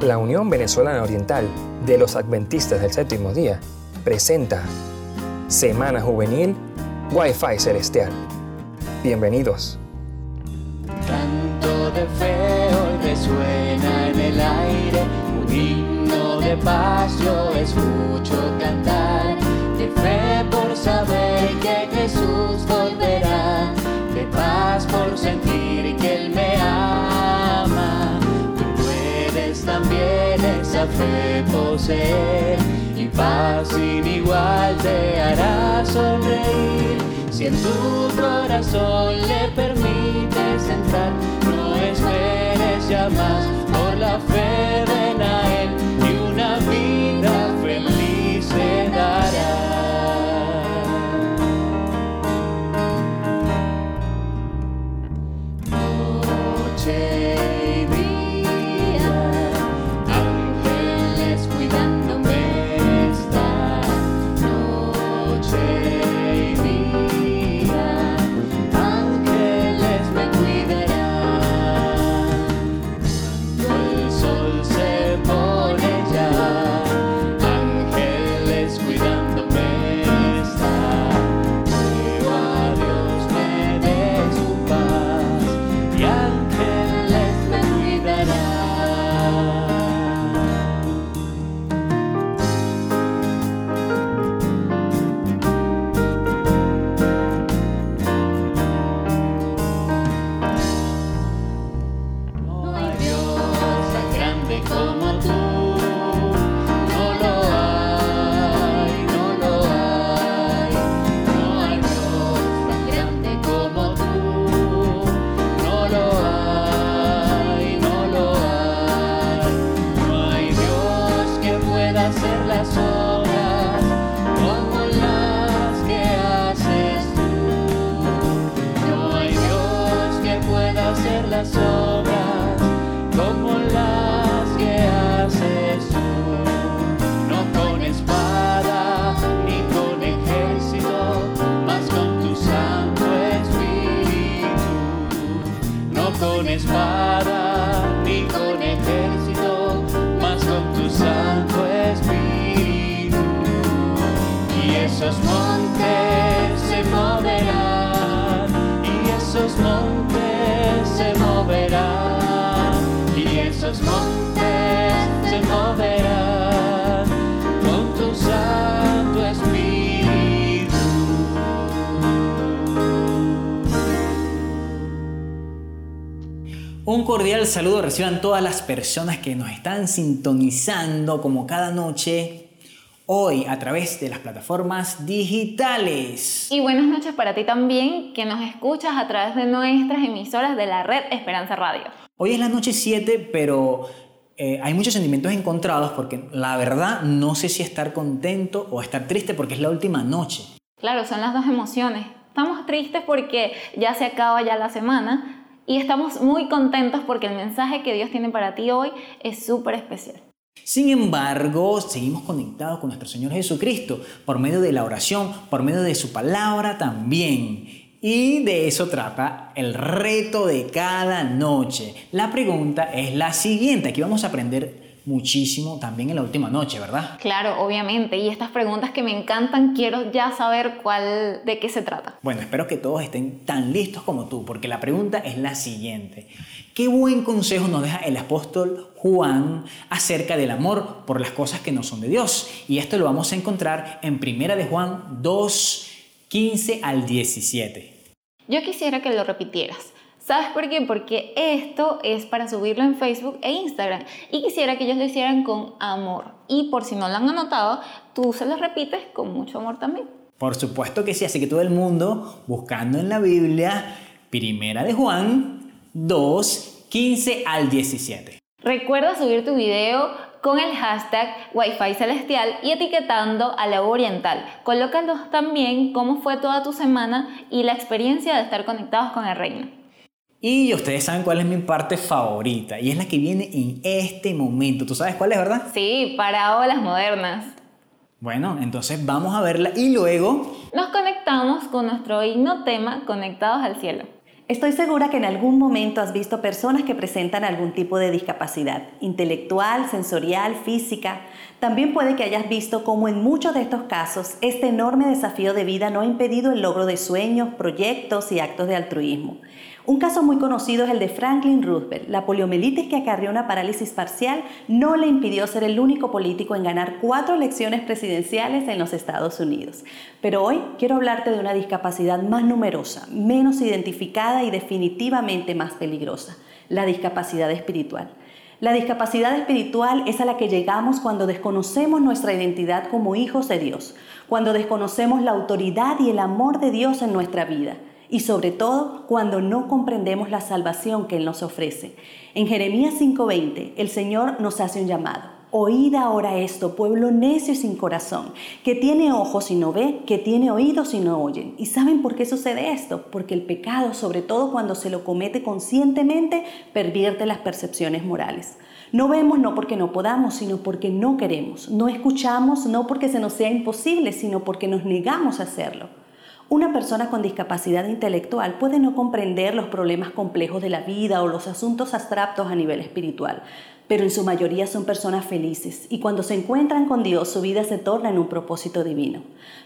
La Unión Venezolana Oriental de los Adventistas del Séptimo Día presenta Semana Juvenil Wi-Fi Celestial. Bienvenidos. Canto de fe hoy resuena en el aire, un himno de paz yo escucho cantar, de fe por saber que Jesús volverá, de paz por sentir fe poseer y paz sin igual te hará sonreír. Si en tu corazón le permites entrar, no esperes ya más, por la fe Un cordial saludo reciban todas las personas que nos están sintonizando como cada noche hoy a través de las plataformas digitales. Y buenas noches para ti también, que nos escuchas a través de nuestras emisoras de la red Esperanza Radio. Hoy es la noche 7, pero eh, hay muchos sentimientos encontrados porque la verdad no sé si estar contento o estar triste porque es la última noche. Claro, son las dos emociones. Estamos tristes porque ya se acaba ya la semana y estamos muy contentos porque el mensaje que Dios tiene para ti hoy es súper especial. Sin embargo, seguimos conectados con nuestro Señor Jesucristo por medio de la oración, por medio de su palabra también. Y de eso trata el reto de cada noche. La pregunta es la siguiente. Aquí vamos a aprender muchísimo también en la última noche, ¿verdad? Claro, obviamente. Y estas preguntas que me encantan, quiero ya saber cuál, de qué se trata. Bueno, espero que todos estén tan listos como tú, porque la pregunta es la siguiente. ¿Qué buen consejo nos deja el apóstol Juan acerca del amor por las cosas que no son de Dios? Y esto lo vamos a encontrar en Primera de Juan 2, 15 al 17. Yo quisiera que lo repitieras. ¿Sabes por qué? Porque esto es para subirlo en Facebook e Instagram y quisiera que ellos lo hicieran con amor. Y por si no lo han anotado, tú se lo repites con mucho amor también. Por supuesto que sí, así que todo el mundo buscando en la Biblia, Primera de Juan 2, 15 al 17. Recuerda subir tu video con el hashtag Wi-Fi Celestial y etiquetando a la Oriental. Colócalos también cómo fue toda tu semana y la experiencia de estar conectados con el reino. Y ustedes saben cuál es mi parte favorita y es la que viene en este momento. ¿Tú sabes cuál es, verdad? Sí, parábolas modernas. Bueno, entonces vamos a verla y luego... Nos conectamos con nuestro himno tema Conectados al Cielo. Estoy segura que en algún momento has visto personas que presentan algún tipo de discapacidad, intelectual, sensorial, física. También puede que hayas visto cómo en muchos de estos casos este enorme desafío de vida no ha impedido el logro de sueños, proyectos y actos de altruismo. Un caso muy conocido es el de Franklin Roosevelt. La poliomielitis que acarrió una parálisis parcial no le impidió ser el único político en ganar cuatro elecciones presidenciales en los Estados Unidos. Pero hoy quiero hablarte de una discapacidad más numerosa, menos identificada y definitivamente más peligrosa, la discapacidad espiritual. La discapacidad espiritual es a la que llegamos cuando desconocemos nuestra identidad como hijos de Dios, cuando desconocemos la autoridad y el amor de Dios en nuestra vida y sobre todo cuando no comprendemos la salvación que Él nos ofrece. En Jeremías 5:20 el Señor nos hace un llamado. Oíd ahora esto, pueblo necio y sin corazón, que tiene ojos y no ve, que tiene oídos y no oyen. ¿Y saben por qué sucede esto? Porque el pecado, sobre todo cuando se lo comete conscientemente, pervierte las percepciones morales. No vemos no porque no podamos, sino porque no queremos. No escuchamos no porque se nos sea imposible, sino porque nos negamos a hacerlo. Una persona con discapacidad intelectual puede no comprender los problemas complejos de la vida o los asuntos abstractos a nivel espiritual, pero en su mayoría son personas felices y cuando se encuentran con Dios su vida se torna en un propósito divino.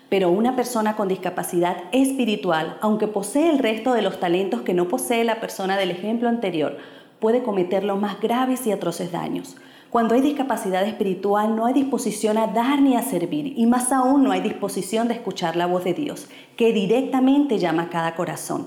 Pero una persona con discapacidad espiritual, aunque posee el resto de los talentos que no posee la persona del ejemplo anterior, puede cometer los más graves y atroces daños. Cuando hay discapacidad espiritual no hay disposición a dar ni a servir y más aún no hay disposición de escuchar la voz de Dios, que directamente llama a cada corazón.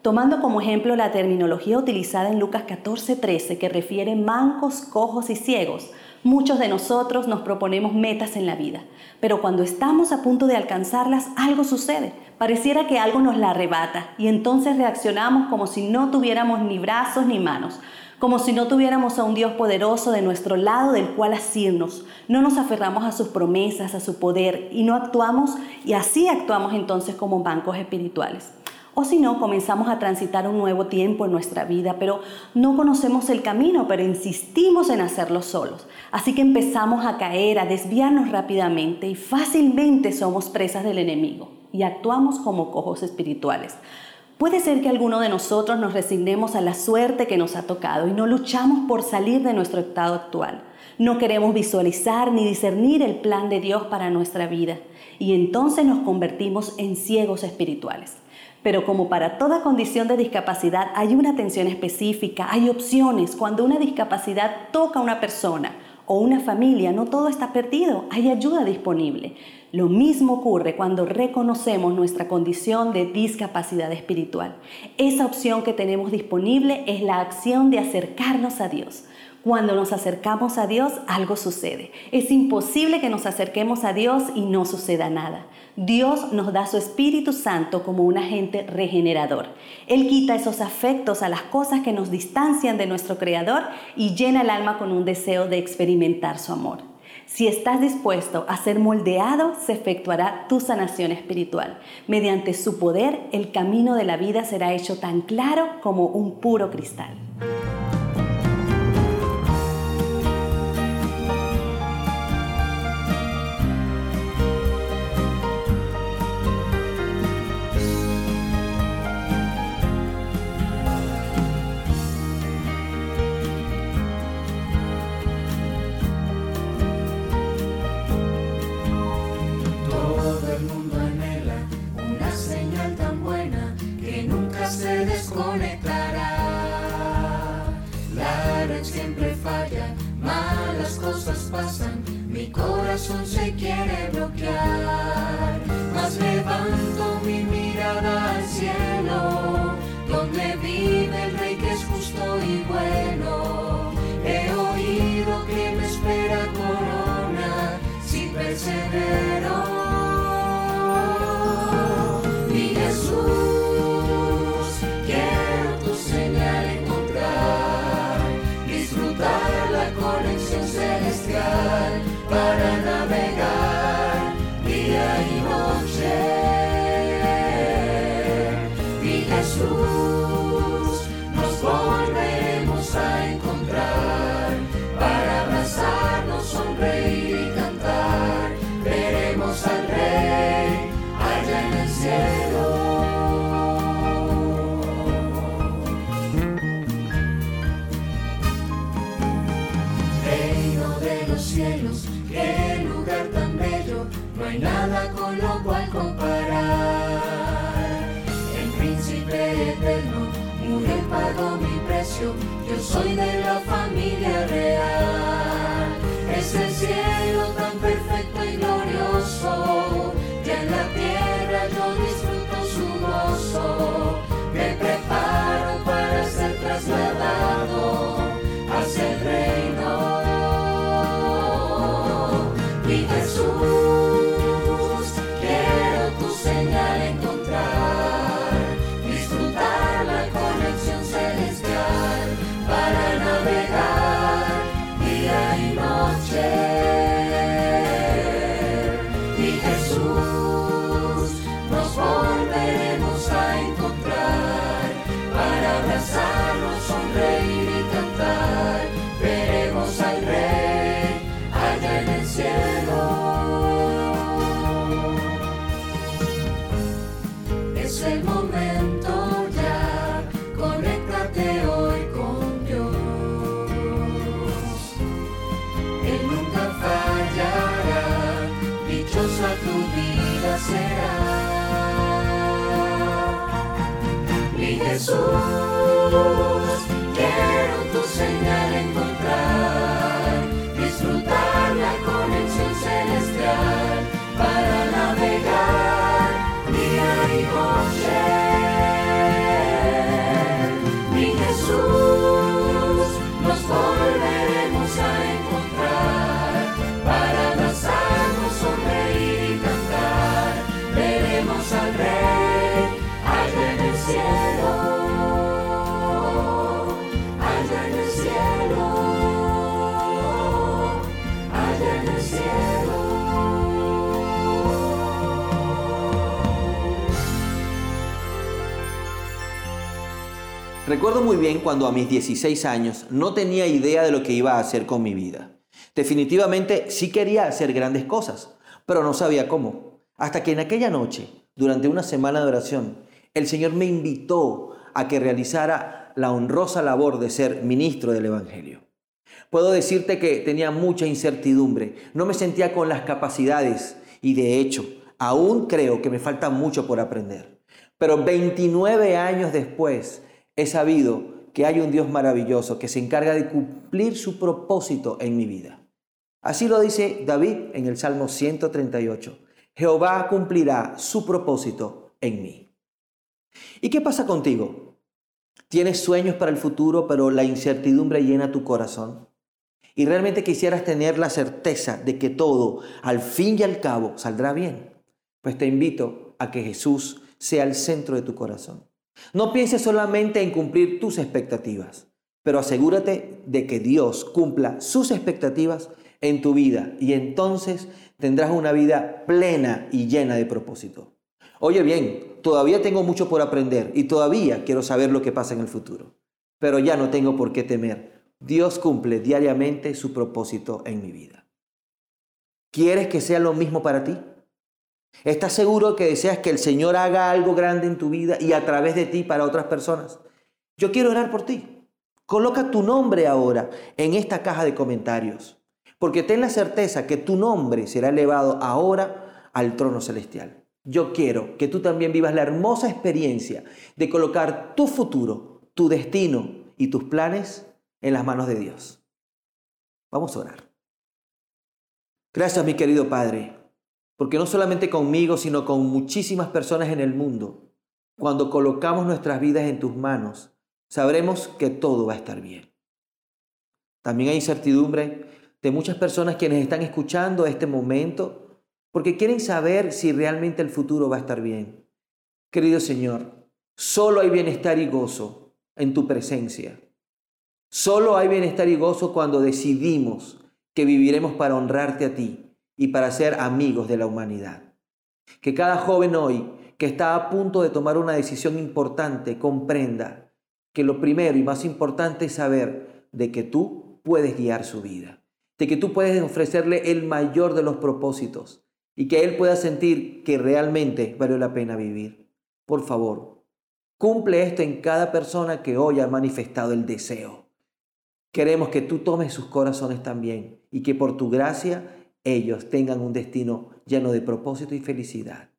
Tomando como ejemplo la terminología utilizada en Lucas 14:13 que refiere mancos, cojos y ciegos, muchos de nosotros nos proponemos metas en la vida, pero cuando estamos a punto de alcanzarlas algo sucede. Pareciera que algo nos la arrebata y entonces reaccionamos como si no tuviéramos ni brazos ni manos como si no tuviéramos a un Dios poderoso de nuestro lado del cual asirnos. No nos aferramos a sus promesas, a su poder y no actuamos y así actuamos entonces como bancos espirituales. O si no, comenzamos a transitar un nuevo tiempo en nuestra vida, pero no conocemos el camino, pero insistimos en hacerlo solos. Así que empezamos a caer, a desviarnos rápidamente y fácilmente somos presas del enemigo y actuamos como cojos espirituales. Puede ser que alguno de nosotros nos resignemos a la suerte que nos ha tocado y no luchamos por salir de nuestro estado actual. No queremos visualizar ni discernir el plan de Dios para nuestra vida y entonces nos convertimos en ciegos espirituales. Pero como para toda condición de discapacidad hay una atención específica, hay opciones. Cuando una discapacidad toca a una persona o una familia, no todo está perdido, hay ayuda disponible. Lo mismo ocurre cuando reconocemos nuestra condición de discapacidad espiritual. Esa opción que tenemos disponible es la acción de acercarnos a Dios. Cuando nos acercamos a Dios, algo sucede. Es imposible que nos acerquemos a Dios y no suceda nada. Dios nos da su Espíritu Santo como un agente regenerador. Él quita esos afectos a las cosas que nos distancian de nuestro Creador y llena el alma con un deseo de experimentar su amor. Si estás dispuesto a ser moldeado, se efectuará tu sanación espiritual. Mediante su poder, el camino de la vida será hecho tan claro como un puro cristal. Soy de la será. Mi Jesús, quiero tu señal Recuerdo muy bien cuando a mis 16 años no tenía idea de lo que iba a hacer con mi vida. Definitivamente sí quería hacer grandes cosas, pero no sabía cómo. Hasta que en aquella noche, durante una semana de oración, el Señor me invitó a que realizara la honrosa labor de ser ministro del Evangelio. Puedo decirte que tenía mucha incertidumbre, no me sentía con las capacidades y de hecho, aún creo que me falta mucho por aprender. Pero 29 años después he sabido que hay un Dios maravilloso que se encarga de cumplir su propósito en mi vida. Así lo dice David en el Salmo 138. Jehová cumplirá su propósito en mí. ¿Y qué pasa contigo? ¿Tienes sueños para el futuro, pero la incertidumbre llena tu corazón? ¿Y realmente quisieras tener la certeza de que todo, al fin y al cabo, saldrá bien? Pues te invito a que Jesús sea el centro de tu corazón. No pienses solamente en cumplir tus expectativas, pero asegúrate de que Dios cumpla sus expectativas en tu vida y entonces tendrás una vida plena y llena de propósito. Oye bien, todavía tengo mucho por aprender y todavía quiero saber lo que pasa en el futuro, pero ya no tengo por qué temer. Dios cumple diariamente su propósito en mi vida. ¿Quieres que sea lo mismo para ti? ¿Estás seguro que deseas que el Señor haga algo grande en tu vida y a través de ti para otras personas? Yo quiero orar por ti. Coloca tu nombre ahora en esta caja de comentarios, porque ten la certeza que tu nombre será elevado ahora al trono celestial. Yo quiero que tú también vivas la hermosa experiencia de colocar tu futuro, tu destino y tus planes en las manos de Dios. Vamos a orar. Gracias, mi querido Padre, porque no solamente conmigo, sino con muchísimas personas en el mundo, cuando colocamos nuestras vidas en tus manos, sabremos que todo va a estar bien. También hay incertidumbre de muchas personas quienes están escuchando este momento porque quieren saber si realmente el futuro va a estar bien. Querido Señor, solo hay bienestar y gozo en tu presencia. Solo hay bienestar y gozo cuando decidimos que viviremos para honrarte a ti y para ser amigos de la humanidad. Que cada joven hoy que está a punto de tomar una decisión importante comprenda que lo primero y más importante es saber de que tú puedes guiar su vida, de que tú puedes ofrecerle el mayor de los propósitos y que él pueda sentir que realmente valió la pena vivir. Por favor, cumple esto en cada persona que hoy ha manifestado el deseo. Queremos que tú tomes sus corazones también y que por tu gracia ellos tengan un destino lleno de propósito y felicidad.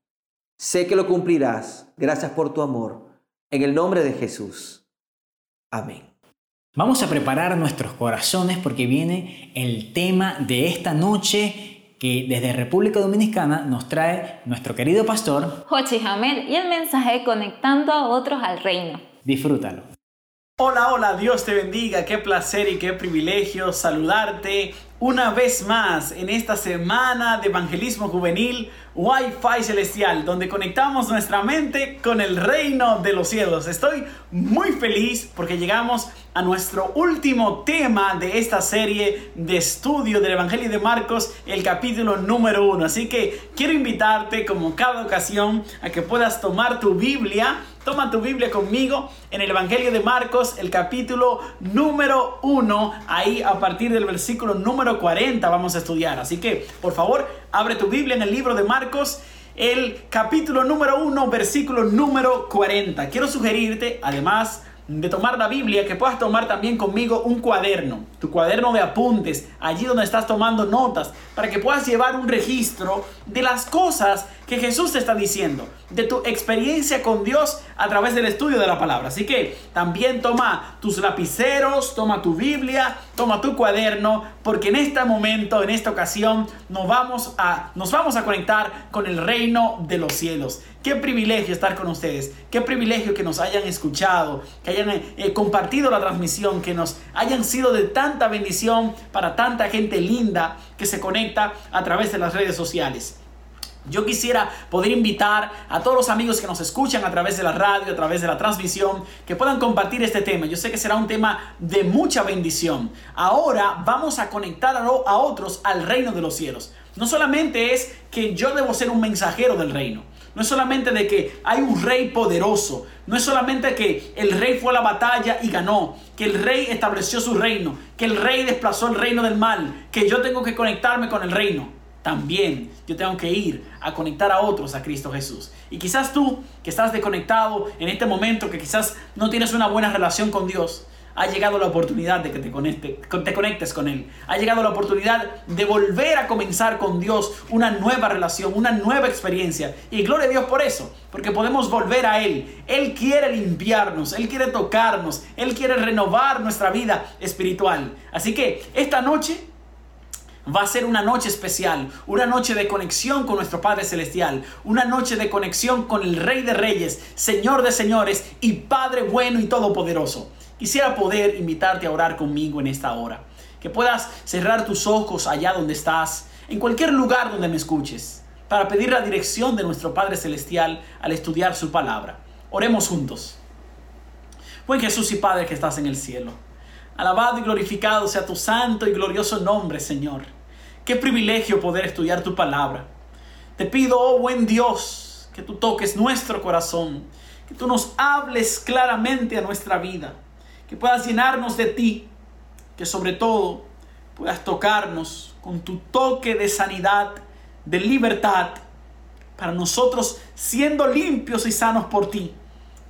Sé que lo cumplirás. Gracias por tu amor. En el nombre de Jesús. Amén. Vamos a preparar nuestros corazones porque viene el tema de esta noche que desde República Dominicana nos trae nuestro querido pastor. Jochi Jamel y el mensaje conectando a otros al reino. Disfrútalo. Hola, hola, Dios te bendiga, qué placer y qué privilegio saludarte una vez más en esta semana de evangelismo juvenil Wi-Fi celestial, donde conectamos nuestra mente con el reino de los cielos. Estoy muy feliz porque llegamos a nuestro último tema de esta serie de estudio del Evangelio de Marcos, el capítulo número uno. Así que quiero invitarte, como cada ocasión, a que puedas tomar tu Biblia. Toma tu Biblia conmigo en el Evangelio de Marcos, el capítulo número uno. Ahí a partir del versículo número 40 vamos a estudiar. Así que, por favor, abre tu Biblia en el libro de Marcos, el capítulo número 1, versículo número 40. Quiero sugerirte, además de tomar la Biblia, que puedas tomar también conmigo un cuaderno, tu cuaderno de apuntes, allí donde estás tomando notas, para que puedas llevar un registro de las cosas que Jesús te está diciendo, de tu experiencia con Dios a través del estudio de la palabra. Así que también toma tus lapiceros, toma tu Biblia, toma tu cuaderno, porque en este momento, en esta ocasión, nos vamos a, nos vamos a conectar con el reino de los cielos. Qué privilegio estar con ustedes, qué privilegio que nos hayan escuchado, que hayan eh, compartido la transmisión, que nos hayan sido de tanta bendición para tanta gente linda que se conecta a través de las redes sociales. Yo quisiera poder invitar a todos los amigos que nos escuchan a través de la radio, a través de la transmisión, que puedan compartir este tema. Yo sé que será un tema de mucha bendición. Ahora vamos a conectar a otros al reino de los cielos. No solamente es que yo debo ser un mensajero del reino. No es solamente de que hay un rey poderoso. No es solamente que el rey fue a la batalla y ganó. Que el rey estableció su reino. Que el rey desplazó el reino del mal. Que yo tengo que conectarme con el reino también yo tengo que ir a conectar a otros a Cristo Jesús. Y quizás tú que estás desconectado en este momento, que quizás no tienes una buena relación con Dios, ha llegado la oportunidad de que te, conecte, te conectes con Él. Ha llegado la oportunidad de volver a comenzar con Dios una nueva relación, una nueva experiencia. Y gloria a Dios por eso, porque podemos volver a Él. Él quiere limpiarnos, Él quiere tocarnos, Él quiere renovar nuestra vida espiritual. Así que esta noche Va a ser una noche especial, una noche de conexión con nuestro Padre Celestial, una noche de conexión con el Rey de Reyes, Señor de Señores y Padre bueno y todopoderoso. Quisiera poder invitarte a orar conmigo en esta hora. Que puedas cerrar tus ojos allá donde estás, en cualquier lugar donde me escuches, para pedir la dirección de nuestro Padre Celestial al estudiar su palabra. Oremos juntos. Buen Jesús y Padre que estás en el cielo. Alabado y glorificado sea tu santo y glorioso nombre, Señor. Qué privilegio poder estudiar tu palabra. Te pido, oh buen Dios, que tú toques nuestro corazón, que tú nos hables claramente a nuestra vida, que puedas llenarnos de ti, que sobre todo puedas tocarnos con tu toque de sanidad, de libertad, para nosotros, siendo limpios y sanos por ti,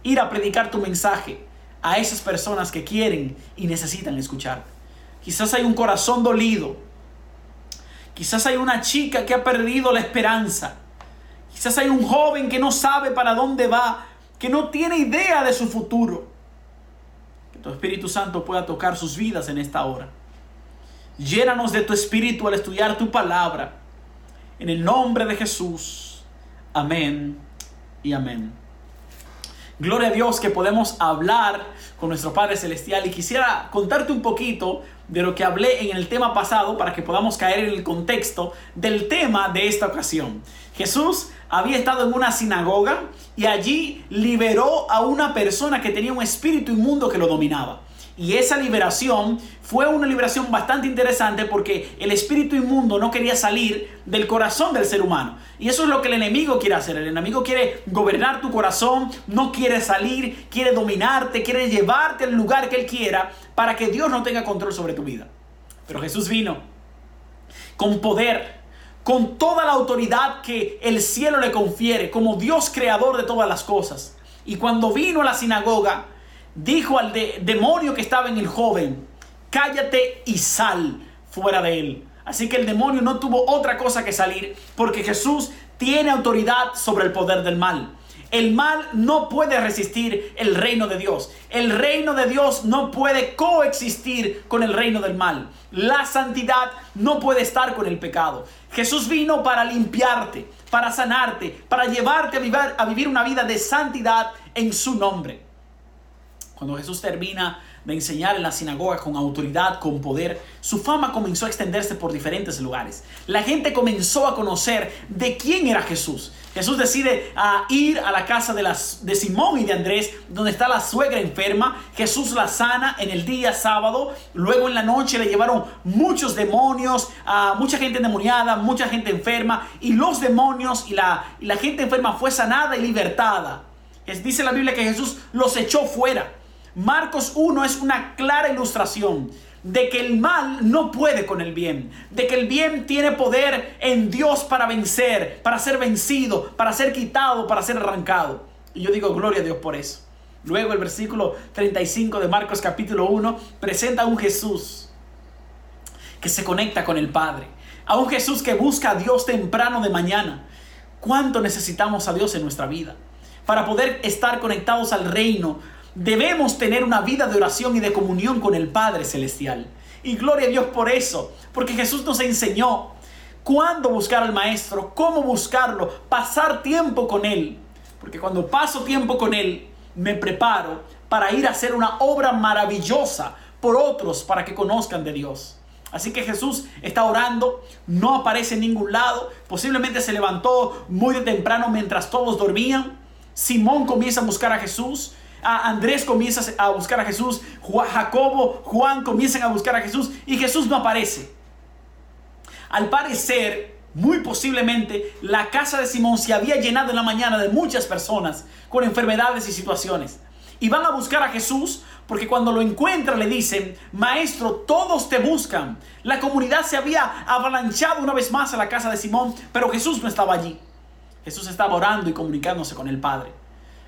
ir a predicar tu mensaje a esas personas que quieren y necesitan escuchar. Quizás hay un corazón dolido, Quizás hay una chica que ha perdido la esperanza. Quizás hay un joven que no sabe para dónde va, que no tiene idea de su futuro. Que tu Espíritu Santo pueda tocar sus vidas en esta hora. Llénanos de tu Espíritu al estudiar tu palabra. En el nombre de Jesús. Amén y amén. Gloria a Dios que podemos hablar con nuestro Padre Celestial y quisiera contarte un poquito de lo que hablé en el tema pasado para que podamos caer en el contexto del tema de esta ocasión. Jesús había estado en una sinagoga y allí liberó a una persona que tenía un espíritu inmundo que lo dominaba. Y esa liberación fue una liberación bastante interesante porque el espíritu inmundo no quería salir del corazón del ser humano. Y eso es lo que el enemigo quiere hacer. El enemigo quiere gobernar tu corazón, no quiere salir, quiere dominarte, quiere llevarte al lugar que él quiera para que Dios no tenga control sobre tu vida. Pero Jesús vino con poder, con toda la autoridad que el cielo le confiere, como Dios creador de todas las cosas. Y cuando vino a la sinagoga, dijo al demonio que estaba en el joven, cállate y sal fuera de él. Así que el demonio no tuvo otra cosa que salir porque Jesús tiene autoridad sobre el poder del mal. El mal no puede resistir el reino de Dios. El reino de Dios no puede coexistir con el reino del mal. La santidad no puede estar con el pecado. Jesús vino para limpiarte, para sanarte, para llevarte a vivir, una vida de santidad en su nombre. Cuando Jesús termina de enseñar en la sinagoga con autoridad, con poder, su fama comenzó a extenderse por diferentes lugares. La gente comenzó a conocer de quién era Jesús. Jesús decide a ir a la casa de, las, de Simón y de Andrés, donde está la suegra enferma. Jesús la sana en el día sábado. Luego en la noche le llevaron muchos demonios, a mucha gente endemoniada, mucha gente enferma. Y los demonios y la, y la gente enferma fue sanada y libertada. Es, dice la Biblia que Jesús los echó fuera. Marcos 1 es una clara ilustración de que el mal no puede con el bien, de que el bien tiene poder en Dios para vencer, para ser vencido, para ser quitado, para ser arrancado. Y yo digo gloria a Dios por eso. Luego el versículo 35 de Marcos capítulo 1 presenta a un Jesús que se conecta con el Padre, a un Jesús que busca a Dios temprano de mañana. ¿Cuánto necesitamos a Dios en nuestra vida? Para poder estar conectados al reino, debemos tener una vida de oración y de comunión con el Padre Celestial. Y gloria a Dios por eso, porque Jesús nos enseñó cuándo buscar al Maestro, cómo buscarlo, pasar tiempo con Él. Porque cuando paso tiempo con Él, me preparo para ir a hacer una obra maravillosa por otros para que conozcan de Dios. Así que Jesús está orando, no aparece en ningún lado, posiblemente se levantó muy de temprano mientras todos dormían. Simón comienza a buscar a Jesús, Andrés comienza a buscar a Jesús, Jacobo, Juan comienzan a buscar a Jesús y Jesús no aparece. Al parecer, muy posiblemente, la casa de Simón se había llenado en la mañana de muchas personas con enfermedades y situaciones. Y van a buscar a Jesús porque cuando lo encuentran le dicen, maestro, todos te buscan. La comunidad se había avalanchado una vez más a la casa de Simón, pero Jesús no estaba allí. Jesús estaba orando y comunicándose con el Padre.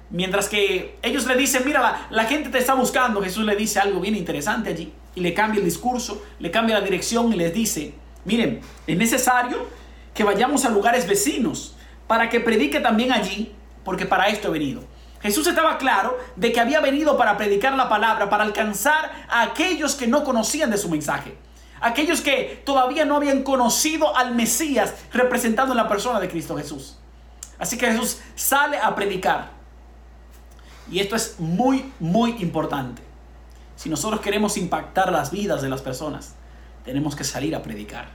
Mientras que ellos le dicen, mira, la, gente te está buscando, Jesús le dice algo bien interesante allí. Y le cambia el discurso, le cambia la dirección y les dice, miren, es necesario que vayamos a lugares vecinos para que predique también allí, porque para esto he venido. Jesús estaba claro de que había venido para predicar la palabra, para alcanzar a aquellos que no conocían de su mensaje. Aquellos que todavía no habían conocido al Mesías representando en la persona de Cristo Jesús. Así que Jesús sale a predicar. Y esto es muy, muy importante. Si nosotros queremos impactar las vidas de las personas, tenemos que salir a predicar.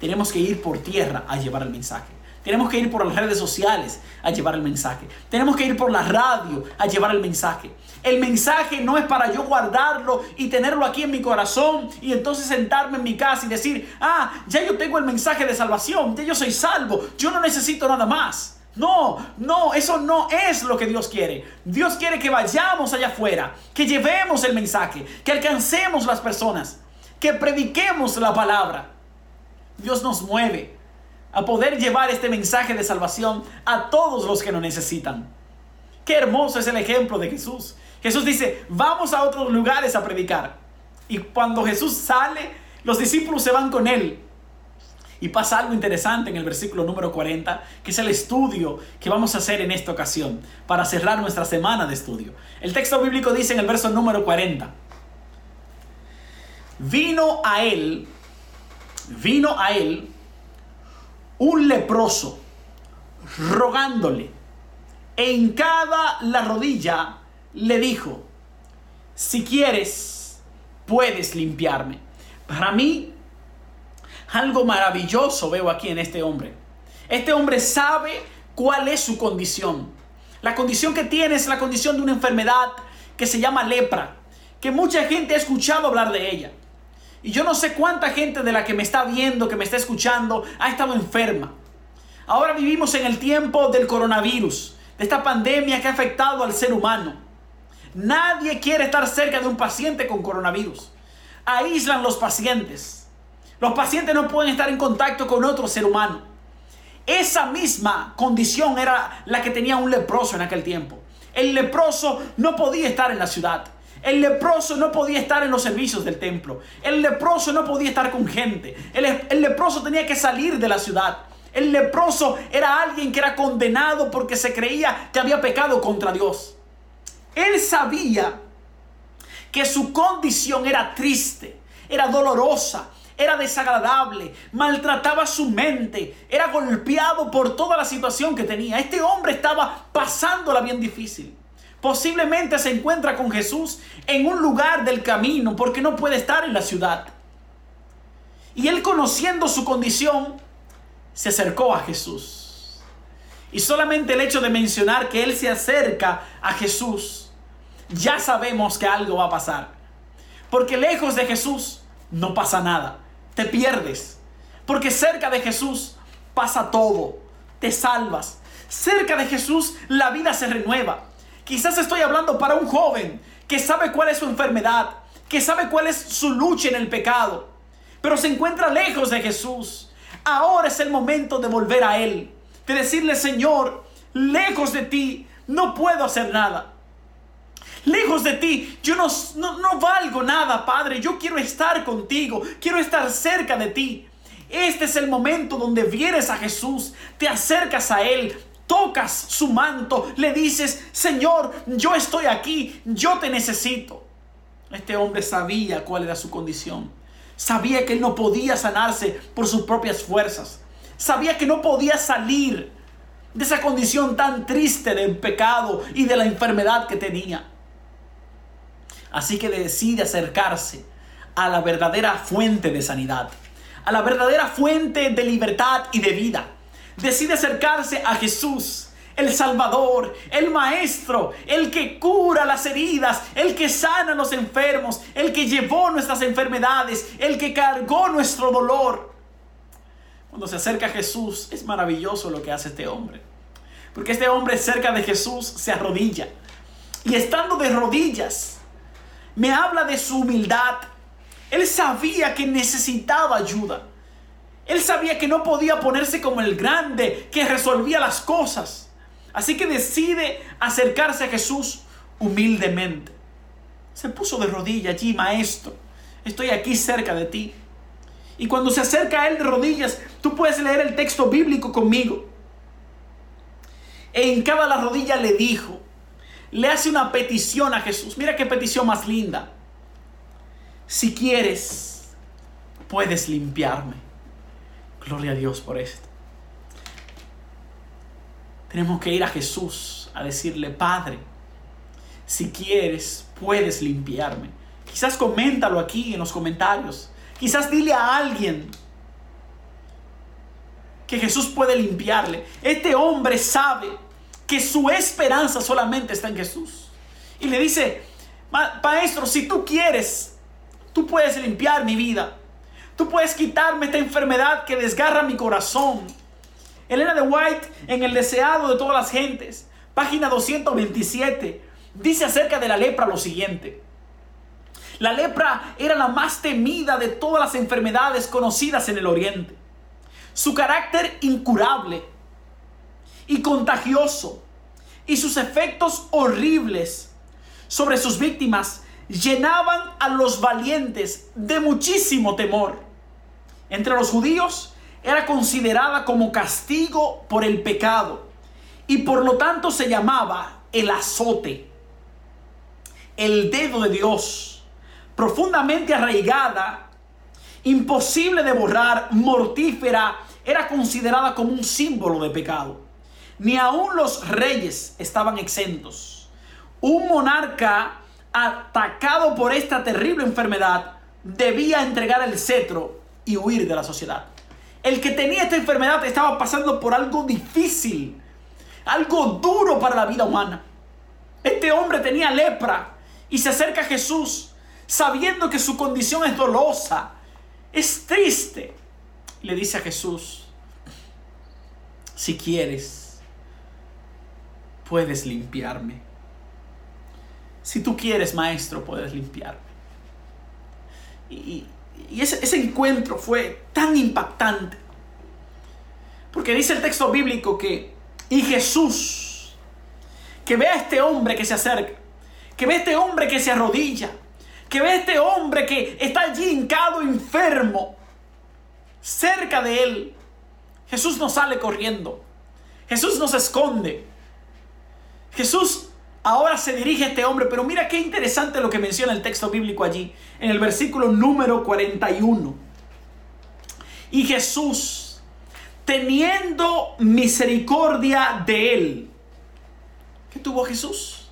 Tenemos que ir por tierra a llevar el mensaje. Tenemos que ir por las redes sociales a llevar el mensaje. Tenemos que ir por la radio a llevar el mensaje. El mensaje no es para yo guardarlo y tenerlo aquí en mi corazón y entonces sentarme en mi casa y decir, ah, ya yo tengo el mensaje de salvación, ya yo soy salvo, yo no necesito nada más. No, no, eso no es lo que Dios quiere. Dios quiere que vayamos allá afuera, que llevemos el mensaje, que alcancemos las personas, que prediquemos la palabra. Dios nos mueve a poder llevar este mensaje de salvación a todos los que lo necesitan. Qué hermoso es el ejemplo de Jesús. Jesús dice, vamos a otros lugares a predicar. Y cuando Jesús sale, los discípulos se van con él. Y pasa algo interesante en el versículo número 40, que es el estudio que vamos a hacer en esta ocasión, para cerrar nuestra semana de estudio. El texto bíblico dice en el verso número 40, vino a él, vino a él un leproso, rogándole, en cada la rodilla le dijo, si quieres, puedes limpiarme. Para mí, algo maravilloso veo aquí en este hombre. Este hombre sabe cuál es su condición. La condición que tiene es la condición de una enfermedad que se llama lepra, que mucha gente ha escuchado hablar de ella. Y yo no sé cuánta gente de la que me está viendo, que me está escuchando, ha estado enferma. Ahora vivimos en el tiempo del coronavirus, de esta pandemia que ha afectado al ser humano. Nadie quiere estar cerca de un paciente con coronavirus. Aíslan los pacientes. Los pacientes no pueden estar en contacto con otro ser humano. Esa misma condición era la que tenía un leproso en aquel tiempo. El leproso no podía estar en la ciudad. El leproso no podía estar en los servicios del templo. El leproso no podía estar con gente. El, el leproso tenía que salir de la ciudad. El leproso era alguien que era condenado porque se creía que había pecado contra Dios. Él sabía que su condición era triste, era dolorosa, era desagradable, maltrataba su mente, era golpeado por toda la situación que tenía. Este hombre estaba pasándola bien difícil. Posiblemente se encuentra con Jesús en un lugar del camino porque no puede estar en la ciudad. Y él conociendo su condición, se acercó a Jesús. Y solamente el hecho de mencionar que él se acerca a Jesús, ya sabemos que algo va a pasar. Porque lejos de Jesús no pasa nada. Te pierdes. Porque cerca de Jesús pasa todo. Te salvas. Cerca de Jesús la vida se renueva. Quizás estoy hablando para un joven que sabe cuál es su enfermedad, que sabe cuál es su lucha en el pecado, pero se encuentra lejos de Jesús. Ahora es el momento de volver a Él, de decirle, Señor, lejos de ti no puedo hacer nada. Lejos de ti, yo no, no, valgo nada, Padre. Yo quiero estar contigo, quiero estar cerca de ti. Este es el momento donde vienes a Jesús, te acercas a Él, tocas su manto, le dices, Señor, yo estoy aquí, yo te necesito. Este hombre sabía cuál era su condición. Sabía que él no podía sanarse por sus propias fuerzas. Sabía que no podía salir de esa condición tan triste del pecado y de la enfermedad que tenía. Así que decide acercarse a la verdadera fuente de sanidad, a la verdadera fuente de libertad y de vida decide acercarse a Jesús, el Salvador, el Maestro, el que cura las heridas, el que sana los enfermos, el que llevó nuestras enfermedades, el que cargó nuestro dolor. Cuando se acerca a Jesús, es maravilloso lo que hace este hombre. Porque este hombre cerca de Jesús se arrodilla. Y estando de rodillas, me habla de su humildad. Él sabía que necesitaba ayuda. Él sabía que no podía ponerse como el grande que resolvía las cosas. Así que decide acercarse a Jesús humildemente. Se puso de rodillas allí, maestro. Estoy aquí cerca de ti. Y cuando se acerca a él de rodillas, tú puedes leer el texto bíblico conmigo. En cada la rodilla le dijo, le hace una petición a Jesús. Mira qué petición más linda. Si quieres, puedes limpiarme. Gloria a Dios por esto. Tenemos que ir a Jesús a decirle, Padre, si quieres, puedes limpiarme. Quizás coméntalo aquí en los comentarios. Quizás dile a alguien que Jesús puede limpiarle. Este hombre sabe que su esperanza solamente está en Jesús. Y le dice, maestro, si tú quieres, tú puedes limpiar mi vida. Tú puedes quitarme esta enfermedad que desgarra mi corazón. Elena de White, en El deseado de todas las gentes, página 227, dice acerca de la lepra lo siguiente. La lepra era la más temida de todas las enfermedades conocidas en el Oriente. Su carácter incurable y contagioso y sus efectos horribles sobre sus víctimas llenaban a los valientes de muchísimo temor entre los judíos era considerada como castigo por el pecado y por lo tanto se llamaba el azote, el dedo de Dios, profundamente arraigada, imposible de borrar, mortífera, era considerada como un símbolo de pecado. Ni aun los reyes estaban exentos. Un monarca atacado por esta terrible enfermedad debía entregar el cetro y huir de la sociedad. El que tenía esta enfermedad estaba pasando por algo difícil, algo duro para la vida humana. Este hombre tenía lepra y se acerca a Jesús sabiendo que su condición es dolosa, es triste. Le dice a Jesús, si quieres, puedes limpiarme. Si tú quieres, maestro, puedes limpiarme. Y, y ese, encuentro fue tan impactante. Porque dice el texto bíblico que, y Jesús, que ve a este hombre que se acerca, que ve a este hombre que se arrodilla, que ve a este hombre que está allí hincado enfermo, cerca de él. Jesús no sale corriendo. Jesús no se esconde. Jesús ahora se dirige a este hombre, pero mira qué interesante lo que menciona el texto bíblico allí, en el versículo número 41. Y Jesús, teniendo misericordia de él, ¿qué tuvo Jesús?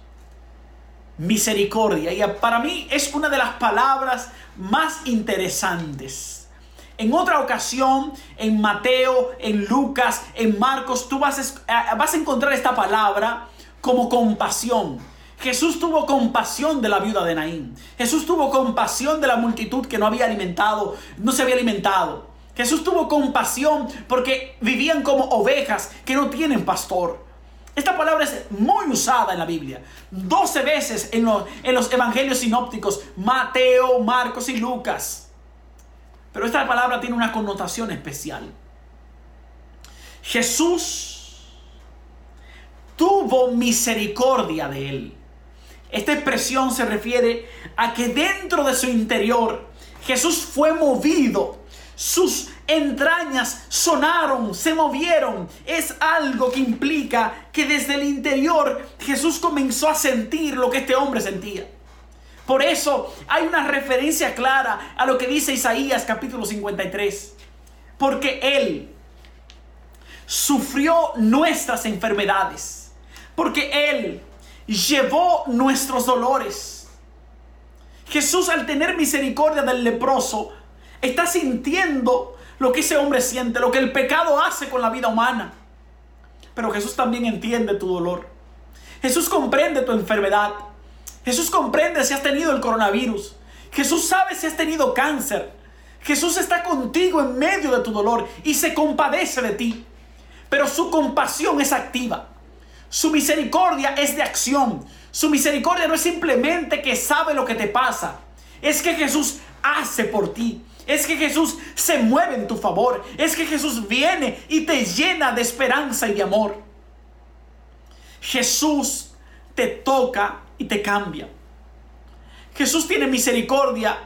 Misericordia. Y para mí es una de las palabras más interesantes. En otra ocasión, en Mateo, en Lucas, en Marcos, tú vas a, vas a encontrar esta palabra como compasión. Jesús tuvo compasión de la viuda de Naín. Jesús tuvo compasión de la multitud que no había alimentado, no se había alimentado. Jesús tuvo compasión porque vivían como ovejas que no tienen pastor. Esta palabra es muy usada en la Biblia. 12 veces en los, en los evangelios sinópticos, Mateo, Marcos y Lucas. Pero esta palabra tiene una connotación especial. Jesús tuvo misericordia de él. Esta expresión se refiere a que dentro de su interior Jesús fue movido. Sus entrañas sonaron, se movieron. Es algo que implica que desde el interior Jesús comenzó a sentir lo que este hombre sentía. Por eso hay una referencia clara a lo que dice Isaías capítulo 53. Porque Él sufrió nuestras enfermedades. Porque Él llevó nuestros dolores. Jesús al tener misericordia del leproso está sintiendo lo que ese hombre siente, lo que el pecado hace con la vida humana. Pero Jesús también entiende tu dolor. Jesús comprende tu enfermedad. Jesús comprende si has tenido el coronavirus. Jesús sabe si has tenido cáncer. Jesús está contigo en medio de tu dolor y se compadece de ti. Pero su compasión es activa. Su misericordia es de acción. Su misericordia no es simplemente que sabe lo que te pasa. Es que Jesús hace por ti. Es que Jesús se mueve en tu favor. Es que Jesús viene y te llena de esperanza y de amor. Jesús te toca y te cambia. Jesús tiene misericordia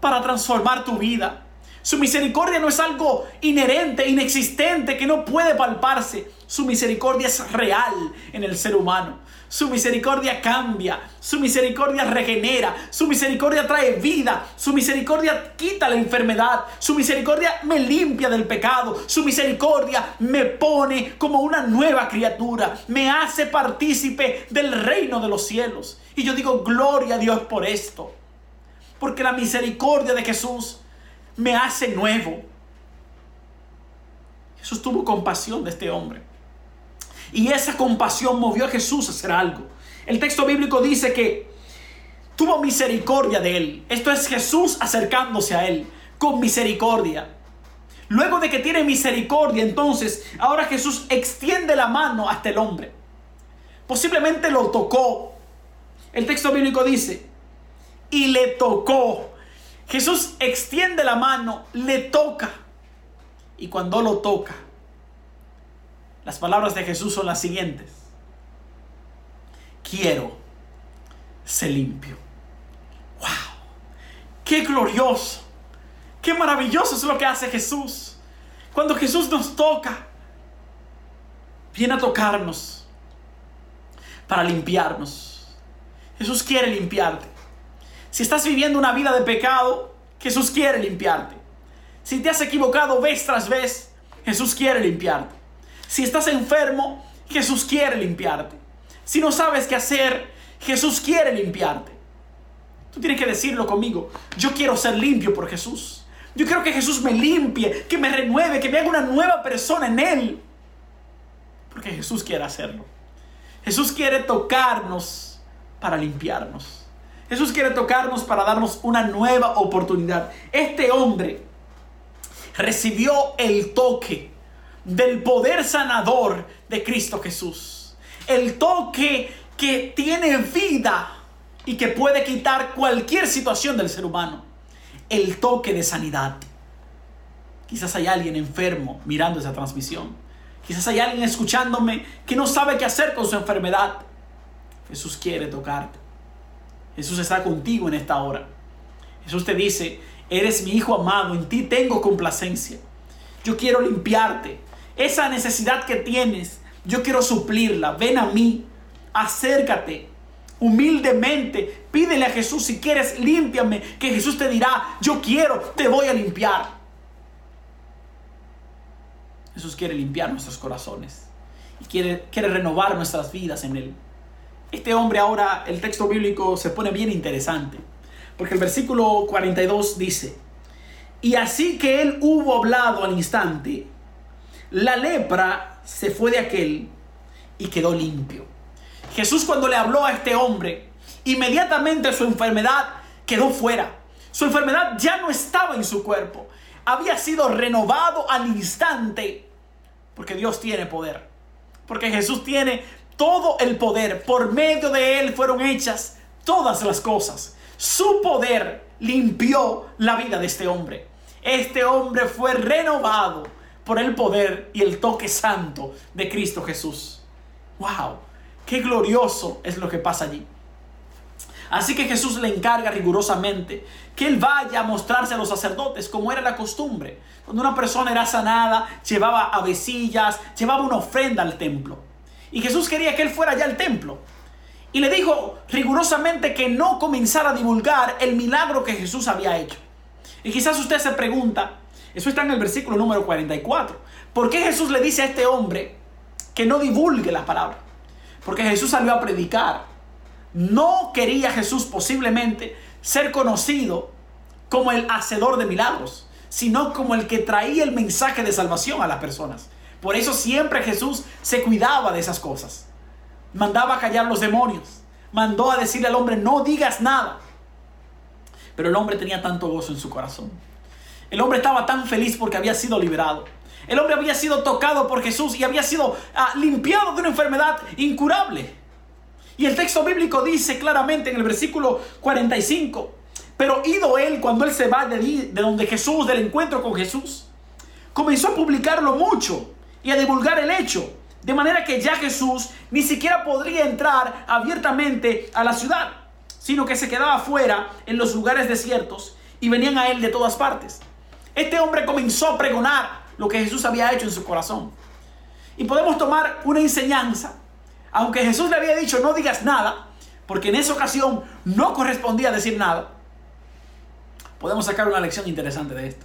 para transformar tu vida. Su misericordia no es algo inherente, inexistente, que no puede palparse. Su misericordia es real en el ser humano. Su misericordia cambia, su misericordia regenera, su misericordia trae vida, su misericordia quita la enfermedad, su misericordia me limpia del pecado, su misericordia me pone como una nueva criatura, me hace partícipe del reino de los cielos. Y yo digo, gloria a Dios por esto, porque la misericordia de Jesús me hace nuevo. Jesús tuvo compasión de este hombre. Y esa compasión movió a Jesús a hacer algo. El texto bíblico dice que tuvo misericordia de él. Esto es Jesús acercándose a él con misericordia. Luego de que tiene misericordia, entonces, ahora Jesús extiende la mano hasta el hombre. Posiblemente lo tocó. El texto bíblico dice, y le tocó. Jesús extiende la mano, le toca. Y cuando lo toca, las palabras de Jesús son las siguientes. Quiero ser limpio. ¡Wow! ¡Qué glorioso! ¡Qué maravilloso es lo que hace Jesús! Cuando Jesús nos toca, viene a tocarnos para limpiarnos. Jesús quiere limpiarte. Si estás viviendo una vida de pecado, Jesús quiere limpiarte. Si te has equivocado vez tras vez, Jesús quiere limpiarte. Si estás enfermo, Jesús quiere limpiarte. Si no sabes qué hacer, Jesús quiere limpiarte. Tú tienes que decirlo conmigo. Yo quiero ser limpio por Jesús. Yo quiero que Jesús me limpie, que me renueve, que me haga una nueva persona en Él. Porque Jesús quiere hacerlo. Jesús quiere tocarnos para limpiarnos. Jesús quiere tocarnos para darnos una nueva oportunidad. Este hombre recibió el toque del poder sanador de Cristo Jesús. El toque que tiene vida y que puede quitar cualquier situación del ser humano. El toque de sanidad. Quizás hay alguien enfermo mirando esa transmisión. Quizás hay alguien escuchándome que no sabe qué hacer con su enfermedad. Jesús quiere tocarte. Jesús está contigo en esta hora. Jesús te dice, eres mi hijo amado, en ti tengo complacencia. Yo quiero limpiarte. Esa necesidad que tienes, yo quiero suplirla. Ven a mí, acércate humildemente. Pídele a Jesús si quieres, límpiame. Que Jesús te dirá, yo quiero, te voy a limpiar. Jesús quiere limpiar nuestros corazones y quiere, quiere renovar nuestras vidas en Él. Este hombre ahora, el texto bíblico se pone bien interesante, porque el versículo 42 dice, y así que él hubo hablado al instante, la lepra se fue de aquel y quedó limpio. Jesús cuando le habló a este hombre, inmediatamente su enfermedad quedó fuera. Su enfermedad ya no estaba en su cuerpo. Había sido renovado al instante. Porque Dios tiene poder. Porque Jesús tiene todo el poder. Por medio de Él fueron hechas todas las cosas. Su poder limpió la vida de este hombre. Este hombre fue renovado por el poder y el toque santo de Cristo Jesús. ¡Wow! Qué glorioso es lo que pasa allí. Así que Jesús le encarga rigurosamente que él vaya a mostrarse a los sacerdotes como era la costumbre. Cuando una persona era sanada, llevaba avecillas, llevaba una ofrenda al templo. Y Jesús quería que él fuera ya al templo. Y le dijo rigurosamente que no comenzara a divulgar el milagro que Jesús había hecho. Y quizás usted se pregunta, eso está en el versículo número 44, ¿por qué Jesús le dice a este hombre que no divulgue la palabra? Porque Jesús salió a predicar. No quería Jesús posiblemente ser conocido como el hacedor de milagros, sino como el que traía el mensaje de salvación a las personas. Por eso siempre Jesús se cuidaba de esas cosas. Mandaba a callar los demonios. Mandó a decirle al hombre, no digas nada. Pero el hombre tenía tanto gozo en su corazón. El hombre estaba tan feliz porque había sido liberado. El hombre había sido tocado por Jesús y había sido ah, limpiado de una enfermedad incurable. Y el texto bíblico dice claramente en el versículo 45, pero ido él cuando él se va de, de donde Jesús, del encuentro con Jesús, comenzó a publicarlo mucho y a divulgar el hecho. De manera que ya Jesús ni siquiera podría entrar abiertamente a la ciudad, sino que se quedaba fuera en los lugares desiertos y venían a él de todas partes. Este hombre comenzó a pregonar lo que Jesús había hecho en su corazón. Y podemos tomar una enseñanza, aunque Jesús le había dicho no digas nada, porque en esa ocasión no correspondía decir nada, podemos sacar una lección interesante de esto.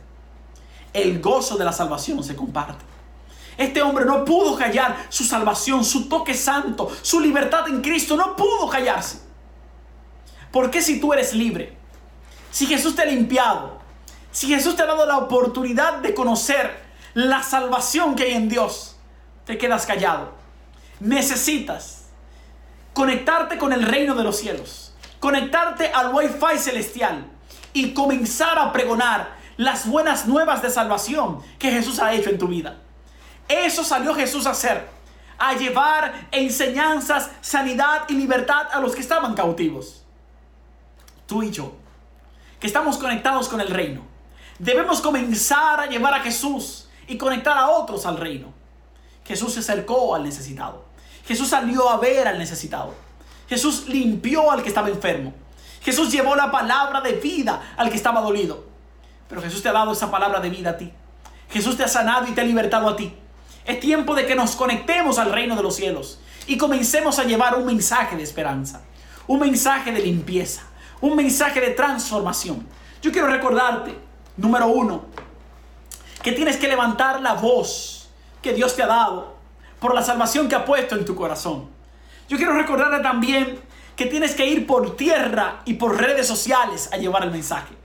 El gozo de la salvación se comparte. Este hombre no pudo callar su salvación, su toque santo, su libertad en Cristo, no pudo callarse. Porque si tú eres libre, si Jesús te ha limpiado, si Jesús te ha dado la oportunidad de conocer la salvación que hay en Dios, te quedas callado. Necesitas conectarte con el reino de los cielos, conectarte al wifi celestial y comenzar a pregonar las buenas nuevas de salvación que Jesús ha hecho en tu vida. Eso salió Jesús a hacer, a llevar enseñanzas, sanidad y libertad a los que estaban cautivos. Tú y yo, que estamos conectados con el reino, debemos comenzar a llevar a Jesús y conectar a otros al reino. Jesús se acercó al necesitado. Jesús salió a ver al necesitado. Jesús limpió al que estaba enfermo. Jesús llevó la palabra de vida al que estaba dolido. Pero Jesús te ha dado esa palabra de vida a ti. Jesús te ha sanado y te ha libertado a ti. Es tiempo de que nos conectemos al reino de los cielos y comencemos a llevar un mensaje de esperanza, un mensaje de limpieza, un mensaje de transformación. Yo quiero recordarte, número uno, que tienes que levantar la voz que Dios te ha dado por la salvación que ha puesto en tu corazón. Yo quiero recordarte también que tienes que ir por tierra y por redes sociales a llevar el mensaje.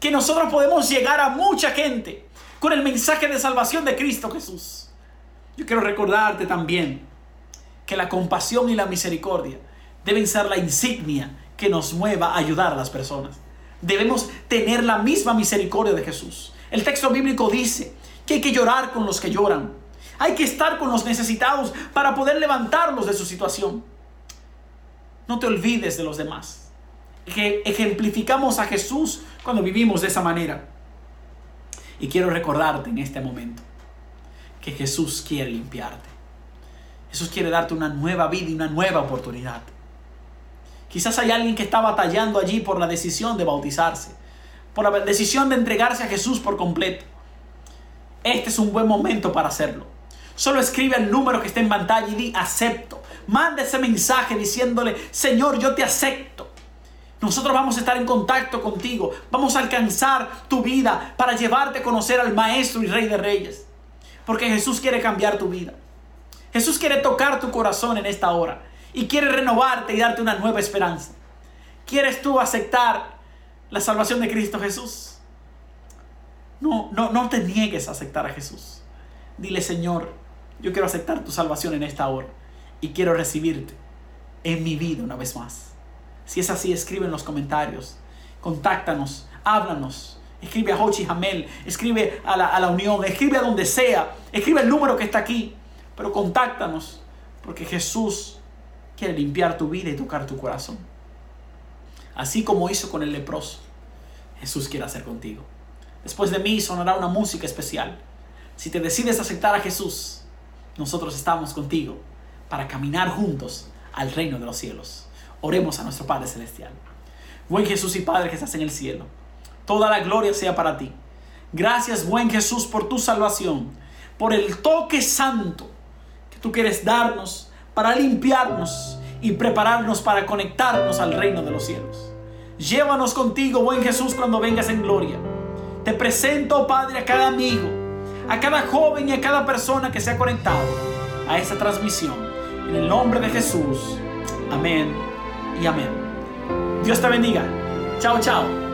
Que nosotros podemos llegar a mucha gente con el mensaje de salvación de Cristo Jesús. Yo quiero recordarte también que la compasión y la misericordia deben ser la insignia que nos mueva a ayudar a las personas. Debemos tener la misma misericordia de Jesús. El texto bíblico dice que hay que llorar con los que lloran. Hay que estar con los necesitados para poder levantarlos de su situación. No te olvides de los demás. Que ejemplificamos a Jesús cuando vivimos de esa manera. Y quiero recordarte en este momento que Jesús quiere limpiarte. Jesús quiere darte una nueva vida y una nueva oportunidad. Quizás hay alguien que está batallando allí por la decisión de bautizarse, por la decisión de entregarse a Jesús por completo. Este es un buen momento para hacerlo. Solo escribe el número que está en pantalla y di acepto. Manda ese mensaje diciéndole, Señor, yo te acepto. Nosotros vamos a estar en contacto contigo. Vamos a alcanzar tu vida para llevarte a conocer al Maestro y Rey de Reyes. Porque Jesús quiere cambiar tu vida. Jesús quiere tocar tu corazón en esta hora. Y quiere renovarte y darte una nueva esperanza. ¿Quieres tú aceptar la salvación de Cristo Jesús? No, no, no te niegues a aceptar a Jesús. Dile, Señor, yo quiero aceptar tu salvación en esta hora. Y quiero recibirte en mi vida una vez más. Si es así, escribe en los comentarios. Contáctanos, háblanos. Escribe a Hochi Hamel, escribe a la, a la Unión, escribe a donde sea, escribe el número que está aquí. Pero contáctanos, porque Jesús quiere limpiar tu vida y tocar tu corazón. Así como hizo con el leproso, Jesús quiere hacer contigo. Después de mí sonará una música especial. Si te decides aceptar a Jesús, nosotros estamos contigo para caminar juntos al reino de los cielos. Oremos a nuestro Padre Celestial. Buen Jesús y Padre que estás en el cielo, toda la gloria sea para ti. Gracias, buen Jesús, por tu salvación, por el toque santo que tú quieres darnos para limpiarnos y prepararnos para conectarnos al reino de los cielos. Llévanos contigo, buen Jesús, cuando vengas en gloria. Te presento, Padre, a cada amigo, a cada joven y a cada persona que se ha conectado a esta transmisión. En el nombre de Jesús. Amén y amén. Dios te bendiga. Chao, chao.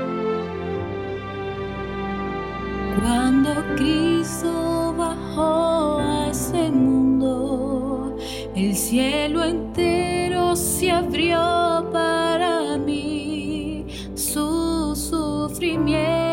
Cuando Cristo bajó a ese mundo, el cielo entero se abrió para mí. Su sufrimiento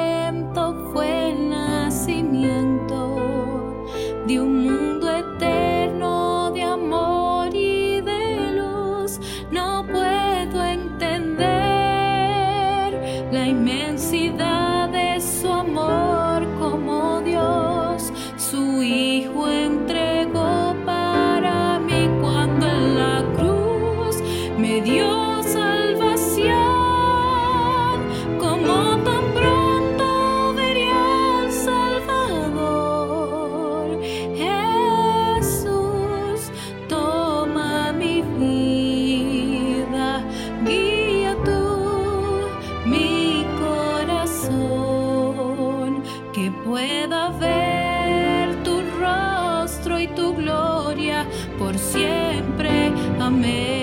que pueda ver tu rostro y tu gloria por siempre. Amén.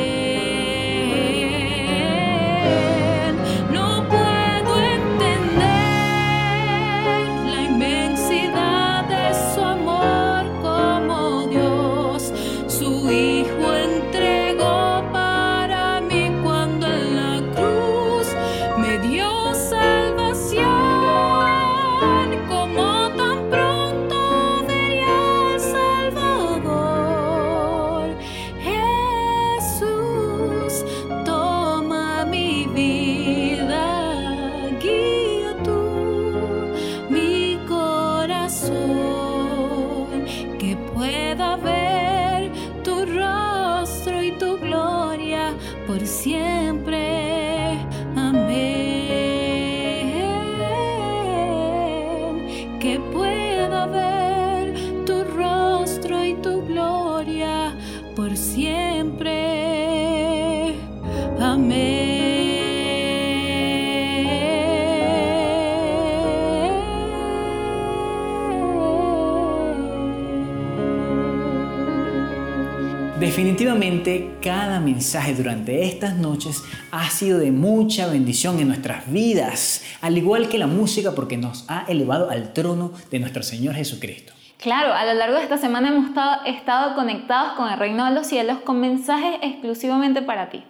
Cada mensaje durante estas noches ha sido de mucha bendición en nuestras vidas, al igual que la música porque nos ha elevado al trono de nuestro Señor Jesucristo. Claro, a lo largo de esta semana hemos estado, estado conectados con el reino de los cielos con mensajes exclusivamente para ti.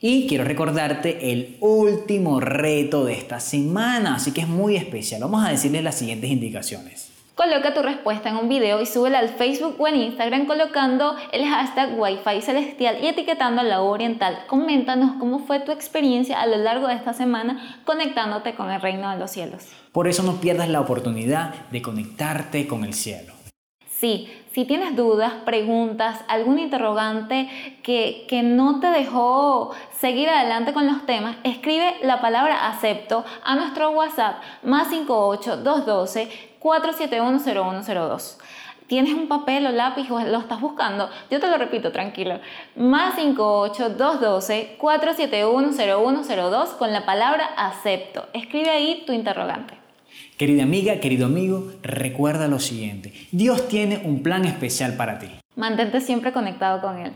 Y quiero recordarte el último reto de esta semana, así que es muy especial. Vamos a decirles las siguientes indicaciones. Coloca tu respuesta en un video y súbela al Facebook o en Instagram colocando el hashtag Wi-Fi Celestial y etiquetando a la Oriental. Coméntanos cómo fue tu experiencia a lo largo de esta semana conectándote con el reino de los cielos. Por eso no pierdas la oportunidad de conectarte con el cielo. Sí, si tienes dudas, preguntas, algún interrogante que, que, no te dejó seguir adelante con los temas, escribe la palabra acepto a nuestro WhatsApp más 58 212 471 0102 tienes un papel o lápiz o lo estás buscando, yo te lo repito, tranquilo. Más 58 212 471 0102 con la palabra acepto. Escribe ahí tu interrogante. Querida amiga, querido amigo, recuerda lo siguiente. Dios tiene un plan especial para ti. Mantente siempre conectado con Él.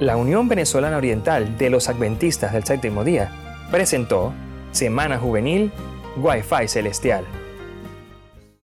La Unión Venezolana Oriental de los Adventistas del Séptimo Día presentó Semana Juvenil Wi-Fi Celestial.